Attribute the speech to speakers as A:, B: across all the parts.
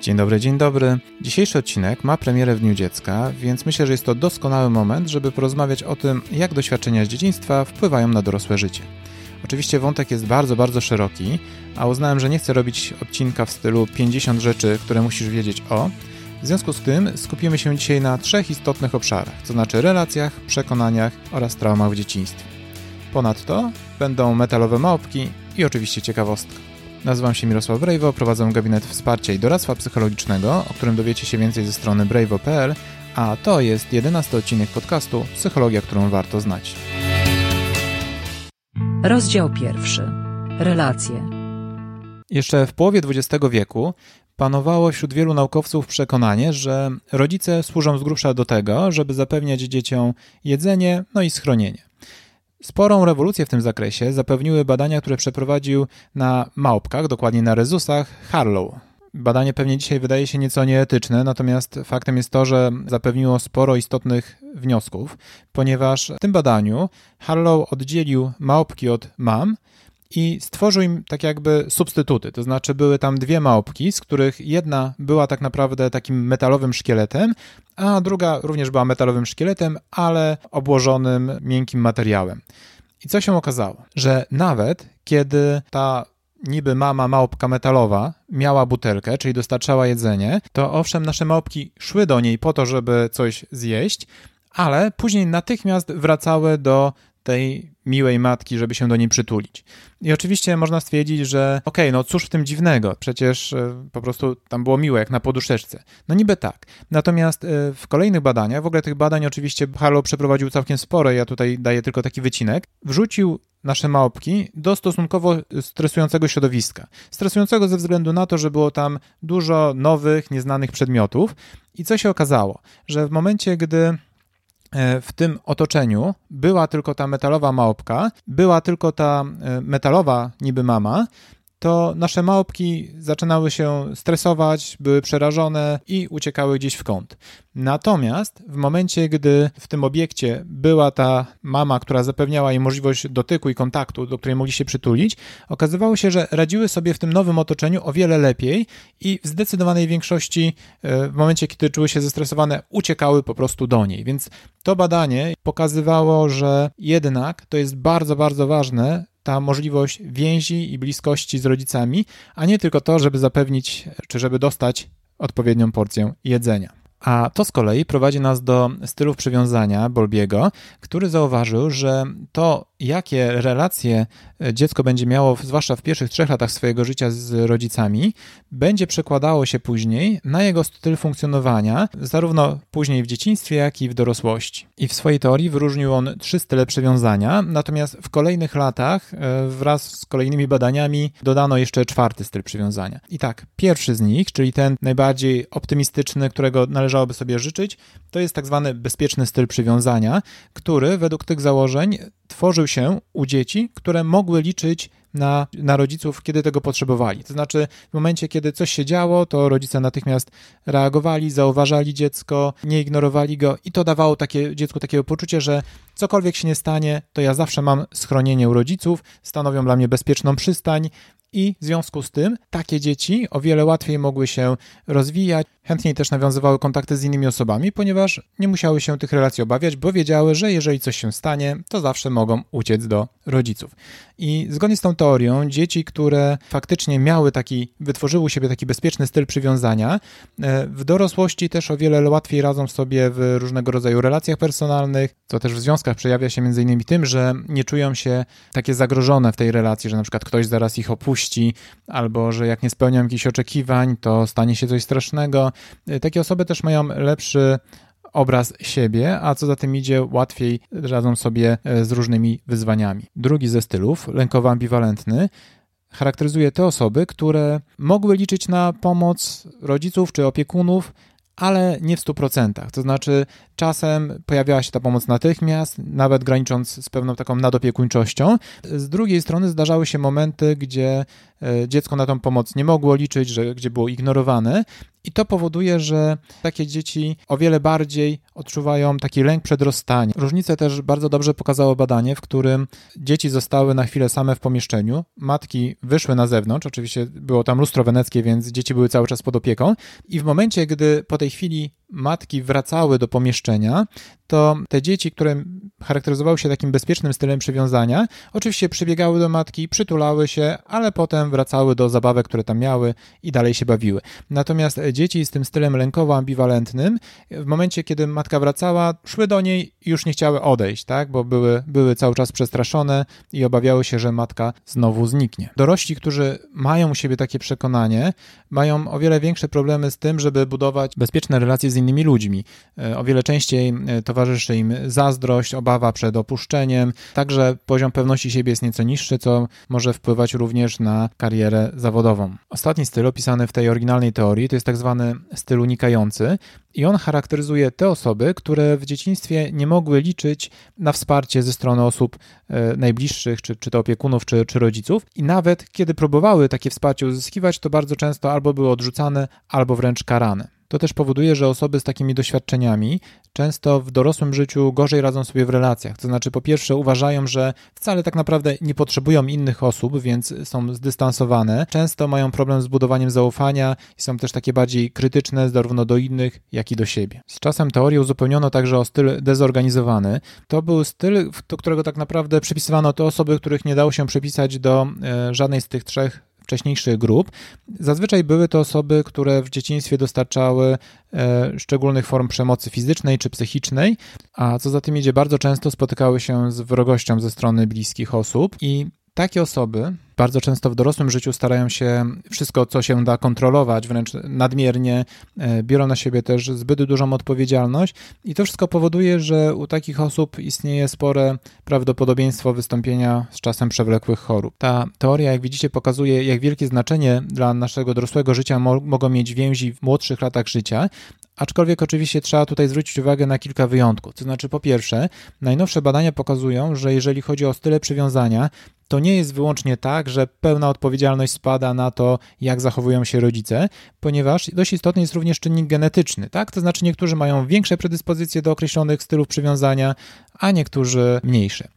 A: Dzień dobry, dzień dobry. Dzisiejszy odcinek ma premierę w Dniu Dziecka, więc myślę, że jest to doskonały moment, żeby porozmawiać o tym, jak doświadczenia z dzieciństwa wpływają na dorosłe życie. Oczywiście wątek jest bardzo, bardzo szeroki, a uznałem, że nie chcę robić odcinka w stylu 50 rzeczy, które musisz wiedzieć o. W związku z tym skupimy się dzisiaj na trzech istotnych obszarach, to znaczy relacjach, przekonaniach oraz traumach w dzieciństwie. Ponadto będą metalowe małpki i oczywiście ciekawostka. Nazywam się Mirosław Brejwo, prowadzę gabinet wsparcia i doradztwa psychologicznego, o którym dowiecie się więcej ze strony brejwo.pl, a to jest jedenasty odcinek podcastu Psychologia, którą warto znać.
B: Rozdział pierwszy. Relacje.
A: Jeszcze w połowie XX wieku panowało wśród wielu naukowców przekonanie, że rodzice służą z grubsza do tego, żeby zapewniać dzieciom jedzenie, no i schronienie. Sporą rewolucję w tym zakresie zapewniły badania, które przeprowadził na małpkach, dokładnie na rezusach, Harlow. Badanie pewnie dzisiaj wydaje się nieco nieetyczne, natomiast faktem jest to, że zapewniło sporo istotnych wniosków, ponieważ w tym badaniu Harlow oddzielił małpki od mam i stworzył im tak jakby substytuty. To znaczy były tam dwie małpki, z których jedna była tak naprawdę takim metalowym szkieletem, a druga również była metalowym szkieletem, ale obłożonym miękkim materiałem. I co się okazało? Że nawet kiedy ta niby mama małpka metalowa miała butelkę, czyli dostarczała jedzenie, to owszem, nasze małpki szły do niej po to, żeby coś zjeść, ale później natychmiast wracały do tej miłej matki, żeby się do niej przytulić. I oczywiście można stwierdzić, że okej, okay, no cóż w tym dziwnego, przecież e, po prostu tam było miłe, jak na poduszeczce. No niby tak. Natomiast e, w kolejnych badaniach, w ogóle tych badań oczywiście Harlow przeprowadził całkiem sporo, ja tutaj daję tylko taki wycinek, wrzucił nasze małpki do stosunkowo stresującego środowiska. Stresującego ze względu na to, że było tam dużo nowych, nieznanych przedmiotów. I co się okazało? Że w momencie, gdy w tym otoczeniu była tylko ta metalowa małpka, była tylko ta e, metalowa niby mama, to nasze małpki zaczynały się stresować, były przerażone i uciekały gdzieś w kąt. Natomiast w momencie, gdy w tym obiekcie była ta mama, która zapewniała im możliwość dotyku i kontaktu, do której mogli się przytulić, okazywało się, że radziły sobie w tym nowym otoczeniu o wiele lepiej i w zdecydowanej większości e, w momencie, kiedy czuły się zestresowane, uciekały po prostu do niej. Więc to badanie pokazywało, że jednak to jest bardzo, bardzo ważne, ta możliwość więzi i bliskości z rodzicami, a nie tylko to, żeby zapewnić czy żeby dostać odpowiednią porcję jedzenia. A to z kolei prowadzi nas do stylów przywiązania Bolbiego, który zauważył, że to, jakie relacje dziecko będzie miało, zwłaszcza w pierwszych trzech latach swojego życia z rodzicami, będzie przekładało się później na jego styl funkcjonowania, zarówno później w dzieciństwie, jak i w dorosłości. I w swojej teorii wyróżnił on trzy style przywiązania, natomiast w kolejnych latach, e, wraz z kolejnymi badaniami, dodano jeszcze czwarty styl przywiązania. I tak, pierwszy z nich, czyli ten najbardziej optymistyczny, którego należałoby sobie życzyć, to jest tak zwany bezpieczny styl przywiązania, który według tych założeń tworzył się u dzieci, które mogły liczyć na, na rodziców, kiedy tego potrzebowali. To znaczy, w momencie, kiedy coś się działo, to rodzice natychmiast reagowali, zauważali dziecko, nie ignorowali go i to dawało takie, dziecku takiego poczucie, że cokolwiek się nie stanie, to ja zawsze mam schronienie u rodziców, stanowią dla mnie bezpieczną przystań, i w związku z tym takie dzieci o wiele łatwiej mogły się rozwijać, chętniej też nawiązywały kontakty z innymi osobami, ponieważ nie musiały się tych relacji obawiać, bo wiedziały, że jeżeli coś się stanie, to zawsze mogą uciec do rodziców. I zgodnie z tą teorią, dzieci, które faktycznie miały taki, wytworzyły u siebie taki bezpieczny styl przywiązania, e, w dorosłości też o wiele łatwiej radzą sobie w różnego rodzaju relacjach personalnych, co też w związkach przejawia się między innymi tym, że nie czują się takie zagrożone w tej relacji, że na przykład ktoś zaraz ich opuści, albo że jak nie spełnią jakichś oczekiwań, to stanie się coś strasznego. E, takie osoby też mają lepszy obraz siebie, a co za tym idzie, łatwiej radzą sobie e, z różnymi wyzwaniami. Drugi ze stylów, lękowo-ambiwalentny, charakteryzuje te osoby, które mogły liczyć na pomoc rodziców czy opiekunów, ale nie w 100%. To znaczy, czasem pojawiała się ta pomoc natychmiast, nawet granicząc z pewną taką nadopiekuńczością. Z drugiej strony zdarzały się momenty, gdzie e, dziecko na tą pomoc nie mogło liczyć, że, gdzie było ignorowane I to powoduje, że takie dzieci o wiele bardziej odczuwają taki lęk przed rozstaniem. Różnicę też bardzo dobrze pokazało badanie, w którym dzieci zostały na chwilę same w pomieszczeniu, matki wyszły na zewnątrz, oczywiście było tam lustro weneckie, więc dzieci były cały czas pod opieką i w momencie, gdy po tej chwili matki wracały do pomieszczenia, to te dzieci, które charakteryzowały się takim bezpiecznym stylem przywiązania, oczywiście przybiegały do matki, przytulały się, ale potem wracały do zabawek, które tam miały i dalej się bawiły. Natomiast dzieci z tym stylem lękowo-ambiwalentnym, w momencie, kiedy matka wracała, szły do niej i już nie chciały odejść, tak? bo były, były cały czas przestraszone i obawiały się, że matka znowu zniknie. Dorośli, którzy mają u siebie takie przekonanie, mają o wiele większe problemy z tym, żeby budować bezpieczne relacje z innymi ludźmi. E, o wiele częściej e, towarzyszy im zazdrość, obawa przed opuszczeniem, także poziom pewności siebie jest nieco niższy, co może wpływać również na karierę zawodową. Ostatni styl opisany w tej oryginalnej teorii to jest tak zwany styl unikający i on charakteryzuje te osoby, które w dzieciństwie nie mogły liczyć na wsparcie ze strony osób e, najbliższych, czy, czy to opiekunów, czy, czy rodziców. I nawet kiedy próbowały takie wsparcie uzyskiwać, to bardzo często albo były odrzucane, albo wręcz karane. To też powoduje, że osoby z takimi doświadczeniami często w dorosłym życiu gorzej radzą sobie w relacjach. To znaczy, po pierwsze, uważają, że wcale tak naprawdę nie potrzebują innych osób, więc są zdystansowane. Często mają problem z budowaniem zaufania i są też takie bardziej krytyczne zarówno do innych, jak i do siebie. Z czasem teorię uzupełniono także o styl dezorganizowany. To był styl, do którego tak naprawdę przypisywano te osoby, których nie dało się przypisać do e, żadnej z tych trzech wcześniejszych grup. Zazwyczaj były to osoby, które w dzieciństwie dostarczały e, szczególnych form przemocy fizycznej czy psychicznej, a co za tym idzie, bardzo często spotykały się z wrogością ze strony bliskich osób i takie osoby bardzo często w dorosłym życiu starają się wszystko, co się da kontrolować, wręcz nadmiernie, e, biorą na siebie też zbyt dużą odpowiedzialność i to wszystko powoduje, że u takich osób istnieje spore prawdopodobieństwo wystąpienia z czasem przewlekłych chorób. Ta teoria, jak widzicie, pokazuje, jak wielkie znaczenie dla naszego dorosłego życia mo mogą mieć więzi w młodszych latach życia, Aczkolwiek oczywiście trzeba tutaj zwrócić uwagę na kilka wyjątków. To znaczy, po pierwsze, najnowsze badania pokazują, że jeżeli chodzi o style przywiązania, to nie jest wyłącznie tak, że pełna odpowiedzialność spada na to, jak zachowują się rodzice, ponieważ dość istotny jest również czynnik genetyczny, tak? To znaczy niektórzy mają większe predyspozycje do określonych stylów przywiązania, a niektórzy mniejsze.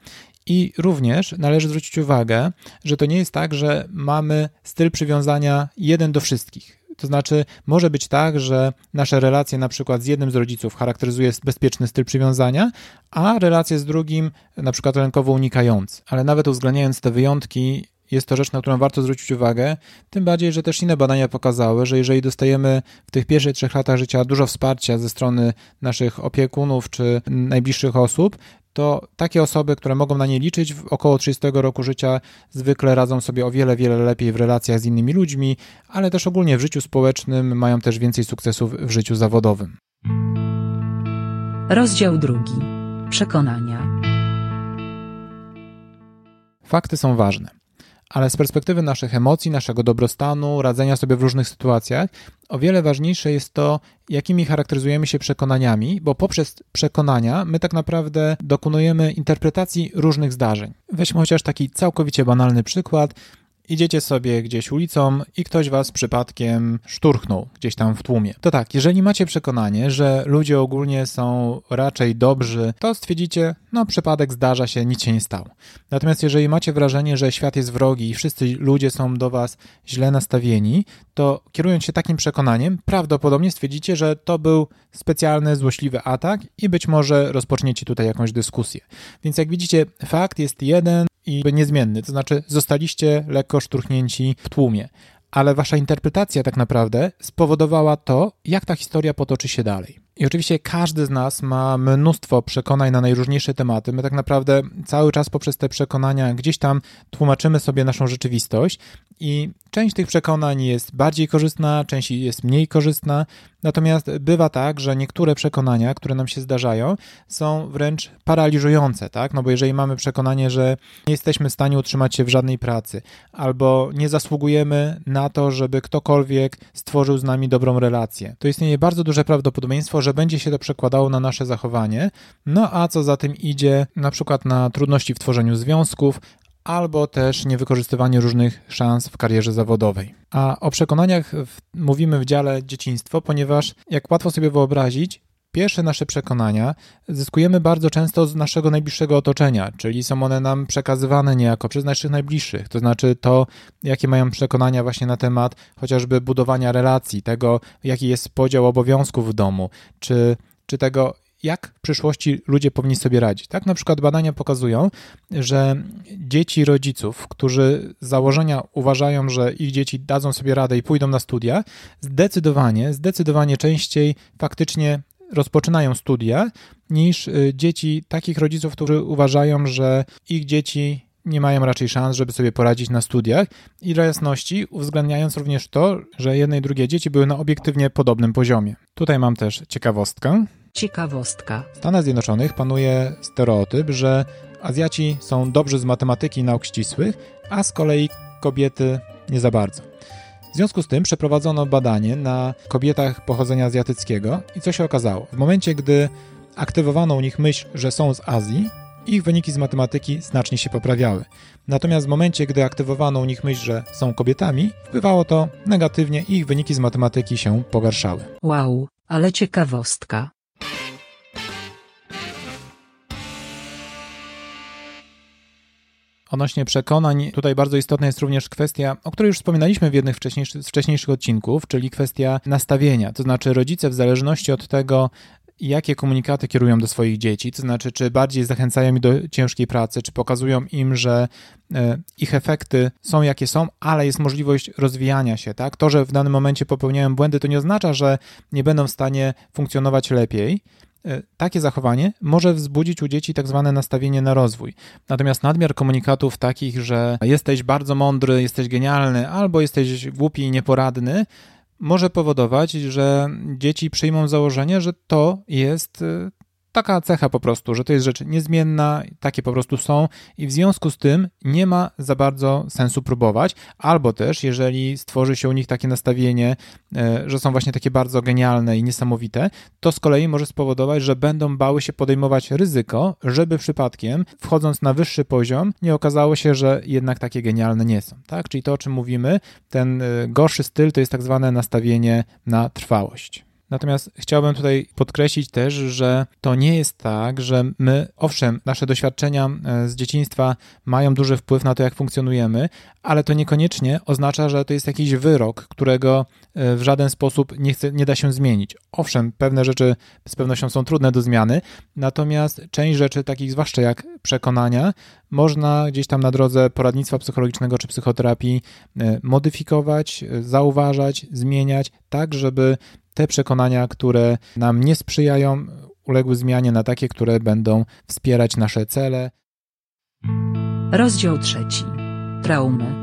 A: I również należy zwrócić uwagę, że to nie jest tak, że mamy styl przywiązania jeden do wszystkich. To znaczy, może być tak, że nasze relacje na przykład z jednym z rodziców charakteryzuje bezpieczny styl przywiązania, a relacje z drugim na przykład rękowo unikający. Ale nawet uwzględniając te wyjątki, jest to rzecz, na którą warto zwrócić uwagę, tym bardziej, że też inne badania pokazały, że jeżeli dostajemy w tych pierwszych trzech latach życia dużo wsparcia ze strony naszych opiekunów czy najbliższych osób, to takie osoby, które mogą na nie liczyć w około 30 roku życia, zwykle radzą sobie o wiele, wiele lepiej w relacjach z innymi ludźmi, ale też ogólnie w życiu społecznym mają też więcej sukcesów w życiu zawodowym.
B: Rozdział drugi. Przekonania.
A: Fakty są ważne ale z perspektywy naszych emocji, naszego dobrostanu, radzenia sobie w różnych sytuacjach, o wiele ważniejsze jest to, jakimi charakteryzujemy się przekonaniami, bo poprzez przekonania my tak naprawdę dokonujemy interpretacji różnych zdarzeń. Weźmy chociaż taki całkowicie banalny przykład. Idziecie sobie gdzieś ulicą i ktoś was przypadkiem szturchnął gdzieś tam w tłumie. To tak, jeżeli macie przekonanie, że ludzie ogólnie są raczej dobrzy, to stwierdzicie, no przypadek zdarza się, nic się nie stało. Natomiast jeżeli macie wrażenie, że świat jest wrogi i wszyscy ludzie są do was źle nastawieni, to kierując się takim przekonaniem, prawdopodobnie stwierdzicie, że to był specjalny, złośliwy atak i być może rozpoczniecie tutaj jakąś dyskusję. Więc jak widzicie, fakt jest jeden, i niezmienny, to znaczy zostaliście lekko szturchnięci w tłumie, ale wasza interpretacja tak naprawdę spowodowała to, jak ta historia potoczy się dalej. I oczywiście każdy z nas ma mnóstwo przekonań na najróżniejsze tematy. My tak naprawdę cały czas poprzez te przekonania gdzieś tam tłumaczymy sobie naszą rzeczywistość i część tych przekonań jest bardziej korzystna, część jest mniej korzystna. Natomiast bywa tak, że niektóre przekonania, które nam się zdarzają, są wręcz paraliżujące, tak? No bo jeżeli mamy przekonanie, że nie jesteśmy w stanie utrzymać się w żadnej pracy, albo nie zasługujemy na to, żeby ktokolwiek stworzył z nami dobrą relację, to istnieje bardzo duże prawdopodobieństwo, że będzie się to przekładało na nasze zachowanie, no a co za tym idzie, na przykład na trudności w tworzeniu związków, albo też niewykorzystywanie różnych szans w karierze zawodowej. A o przekonaniach mówimy w dziale dzieciństwo, ponieważ jak łatwo sobie wyobrazić, Pierwsze nasze przekonania zyskujemy bardzo często z naszego najbliższego otoczenia, czyli są one nam przekazywane niejako przez naszych najbliższych. To znaczy to, jakie mają przekonania właśnie na temat chociażby budowania relacji, tego, jaki jest podział obowiązków w domu, czy, czy tego, jak w przyszłości ludzie powinni sobie radzić. Tak na przykład badania pokazują, że dzieci rodziców, którzy z założenia uważają, że ich dzieci dadzą sobie radę i pójdą na studia, zdecydowanie, zdecydowanie częściej faktycznie rozpoczynają studia, niż y, dzieci takich rodziców, którzy uważają, że ich dzieci nie mają raczej szans, żeby sobie poradzić na studiach i dla jasności uwzględniając również to, że jedne i drugie dzieci były na obiektywnie podobnym poziomie. Tutaj mam też ciekawostkę.
B: Ciekawostka.
A: W Stanach Zjednoczonych panuje stereotyp, że Azjaci są dobrzy z matematyki i nauk ścisłych, a z kolei kobiety nie za bardzo. W związku z tym przeprowadzono badanie na kobietach pochodzenia azjatyckiego i co się okazało? W momencie, gdy aktywowano u nich myśl, że są z Azji, ich wyniki z matematyki znacznie się poprawiały. Natomiast w momencie, gdy aktywowano u nich myśl, że są kobietami, wpływało to negatywnie i ich wyniki z matematyki się pogarszały.
B: Wow, ale ciekawostka.
A: Odnośnie przekonań, tutaj bardzo istotna jest również kwestia, o której już wspominaliśmy w jednych wcześniejszych, wcześniejszych odcinków, czyli kwestia nastawienia. To znaczy, rodzice, w zależności od tego, jakie komunikaty kierują do swoich dzieci, to znaczy, czy bardziej zachęcają ich do ciężkiej pracy, czy pokazują im, że e, ich efekty są jakie są, ale jest możliwość rozwijania się, tak? To, że w danym momencie popełniają błędy, to nie oznacza, że nie będą w stanie funkcjonować lepiej, takie zachowanie może wzbudzić u dzieci tak zwane nastawienie na rozwój. Natomiast nadmiar komunikatów takich, że jesteś bardzo mądry, jesteś genialny, albo jesteś głupi i nieporadny, może powodować, że dzieci przyjmą założenie, że to jest e, taka cecha po prostu, że to jest rzecz niezmienna, takie po prostu są i w związku z tym nie ma za bardzo sensu próbować, albo też jeżeli stworzy się u nich takie nastawienie, e, że są właśnie takie bardzo genialne i niesamowite, to z kolei może spowodować, że będą bały się podejmować ryzyko, żeby przypadkiem wchodząc na wyższy poziom nie okazało się, że jednak takie genialne nie są, tak? Czyli to o czym mówimy, ten e, gorszy styl to jest tak zwane nastawienie na trwałość. Natomiast chciałbym tutaj podkreślić też, że to nie jest tak, że my, owszem, nasze doświadczenia e, z dzieciństwa mają duży wpływ na to, jak funkcjonujemy, ale to niekoniecznie oznacza, że to jest jakiś wyrok, którego e, w żaden sposób nie, chce, nie da się zmienić. Owszem, pewne rzeczy z pewnością są trudne do zmiany, natomiast część rzeczy, takich zwłaszcza jak przekonania, można gdzieś tam na drodze poradnictwa psychologicznego czy psychoterapii e, modyfikować, zauważać, zmieniać, tak żeby te przekonania, które nam nie sprzyjają, uległy zmianie na takie, które będą wspierać nasze cele.
B: Rozdział trzeci. Traumy.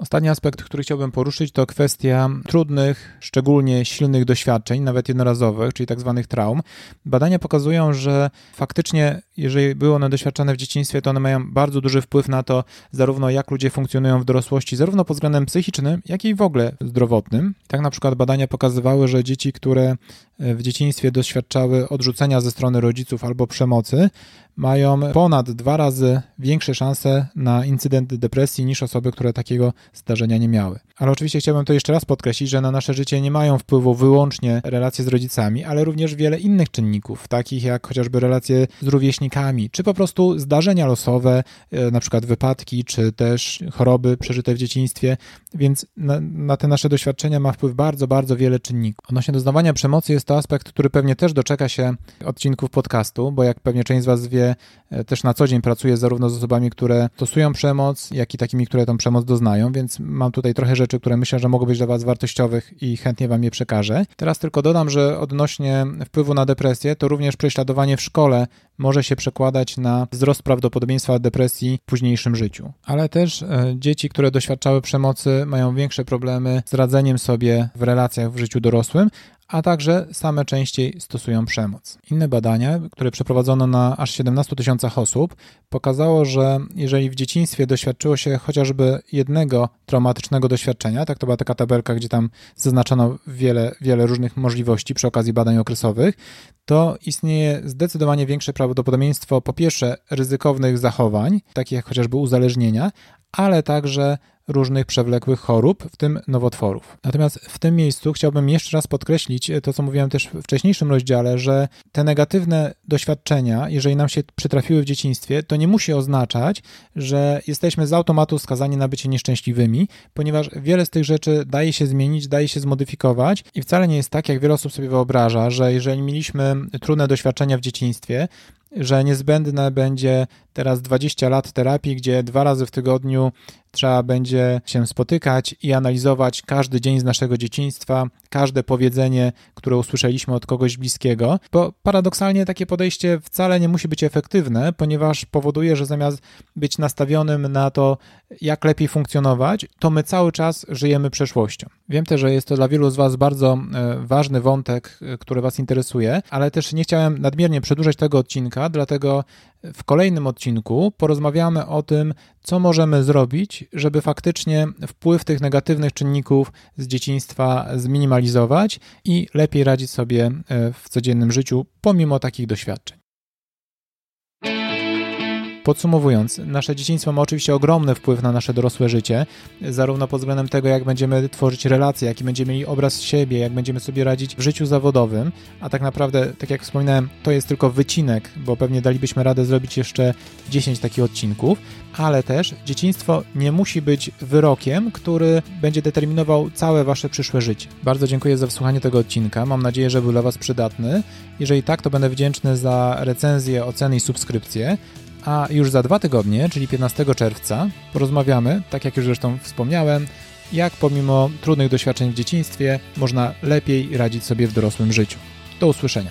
A: Ostatni aspekt, który chciałbym poruszyć, to kwestia trudnych, szczególnie silnych doświadczeń, nawet jednorazowych, czyli tak zwanych traum. Badania pokazują, że faktycznie, jeżeli były one doświadczone w dzieciństwie, to one mają bardzo duży wpływ na to, zarówno jak ludzie funkcjonują w dorosłości, zarówno pod względem psychicznym, jak i w ogóle zdrowotnym. Tak na przykład badania pokazywały, że dzieci, które w dzieciństwie doświadczały odrzucenia ze strony rodziców albo przemocy, mają ponad dwa razy większe szanse na incydent depresji niż osoby, które takiego zdarzenia nie miały. Ale oczywiście chciałbym to jeszcze raz podkreślić, że na nasze życie nie mają wpływu wyłącznie relacje z rodzicami, ale również wiele innych czynników, takich jak chociażby relacje z rówieśnikami, czy po prostu zdarzenia losowe, e, na przykład wypadki, czy też choroby przeżyte w dzieciństwie, więc na, na te nasze doświadczenia ma wpływ bardzo, bardzo wiele czynników. Odnośnie doznawania przemocy jest to aspekt, który pewnie też doczeka się odcinków podcastu, bo jak pewnie część z Was wie, e, też na co dzień pracuję zarówno z osobami, które stosują przemoc, jak i takimi, które tą przemoc doznają, więc mam tutaj trochę rzeczy, które myślę, że mogą być dla Was wartościowych i chętnie Wam je przekażę. Teraz tylko dodam, że odnośnie wpływu na depresję, to również prześladowanie w szkole może się przekładać na wzrost prawdopodobieństwa depresji w późniejszym życiu. Ale też e, dzieci, które doświadczały przemocy, mają większe problemy z radzeniem sobie w relacjach w życiu dorosłym, a także same częściej stosują przemoc. Inne badania, które przeprowadzono na aż 17 tysiącach osób, pokazało, że jeżeli w dzieciństwie doświadczyło się chociażby jednego traumatycznego doświadczenia, tak to była taka tabelka, gdzie tam zaznaczono wiele, wiele różnych możliwości przy okazji badań okresowych, to istnieje zdecydowanie większe prawdopodobieństwo po pierwsze ryzykownych zachowań, takich jak chociażby uzależnienia, ale także różnych przewlekłych chorób, w tym nowotworów. Natomiast w tym miejscu chciałbym jeszcze raz podkreślić to, co mówiłem też w wcześniejszym rozdziale, że te negatywne doświadczenia, jeżeli nam się przytrafiły w dzieciństwie, to nie musi oznaczać, że jesteśmy z automatu skazani na bycie nieszczęśliwymi, ponieważ wiele z tych rzeczy daje się zmienić, daje się zmodyfikować i wcale nie jest tak, jak wiele osób sobie wyobraża, że jeżeli mieliśmy trudne doświadczenia w dzieciństwie, że niezbędne będzie teraz 20 lat terapii, gdzie dwa razy w tygodniu trzeba będzie się spotykać i analizować każdy dzień z naszego dzieciństwa, każde powiedzenie, które usłyszeliśmy od kogoś bliskiego, bo paradoksalnie takie podejście wcale nie musi być efektywne, ponieważ powoduje, że zamiast być nastawionym na to, jak lepiej funkcjonować, to my cały czas żyjemy przeszłością. Wiem też, że jest to dla wielu z Was bardzo e, ważny wątek, e, który Was interesuje, ale też nie chciałem nadmiernie przedłużać tego odcinka, dlatego w kolejnym odcinku porozmawiamy o tym, co możemy zrobić, żeby faktycznie wpływ tych negatywnych czynników z dzieciństwa zminimalizować i lepiej radzić sobie e, w codziennym życiu pomimo takich doświadczeń. Podsumowując, nasze dzieciństwo ma oczywiście ogromny wpływ na nasze dorosłe życie, zarówno pod względem tego, jak będziemy tworzyć relacje, jaki będziemy mieli obraz siebie, jak będziemy sobie radzić w życiu zawodowym, a tak naprawdę, tak jak wspominałem, to jest tylko wycinek, bo pewnie dalibyśmy radę zrobić jeszcze 10 takich odcinków, ale też dzieciństwo nie musi być wyrokiem, który będzie determinował całe wasze przyszłe życie. Bardzo dziękuję za wysłuchanie tego odcinka. Mam nadzieję, że był dla was przydatny. Jeżeli tak, to będę wdzięczny za recenzję, oceny i subskrypcję. A już za dwa tygodnie, czyli 15 czerwca, porozmawiamy, tak jak już zresztą wspomniałem, jak pomimo trudnych doświadczeń w dzieciństwie można lepiej radzić sobie w dorosłym życiu. Do usłyszenia.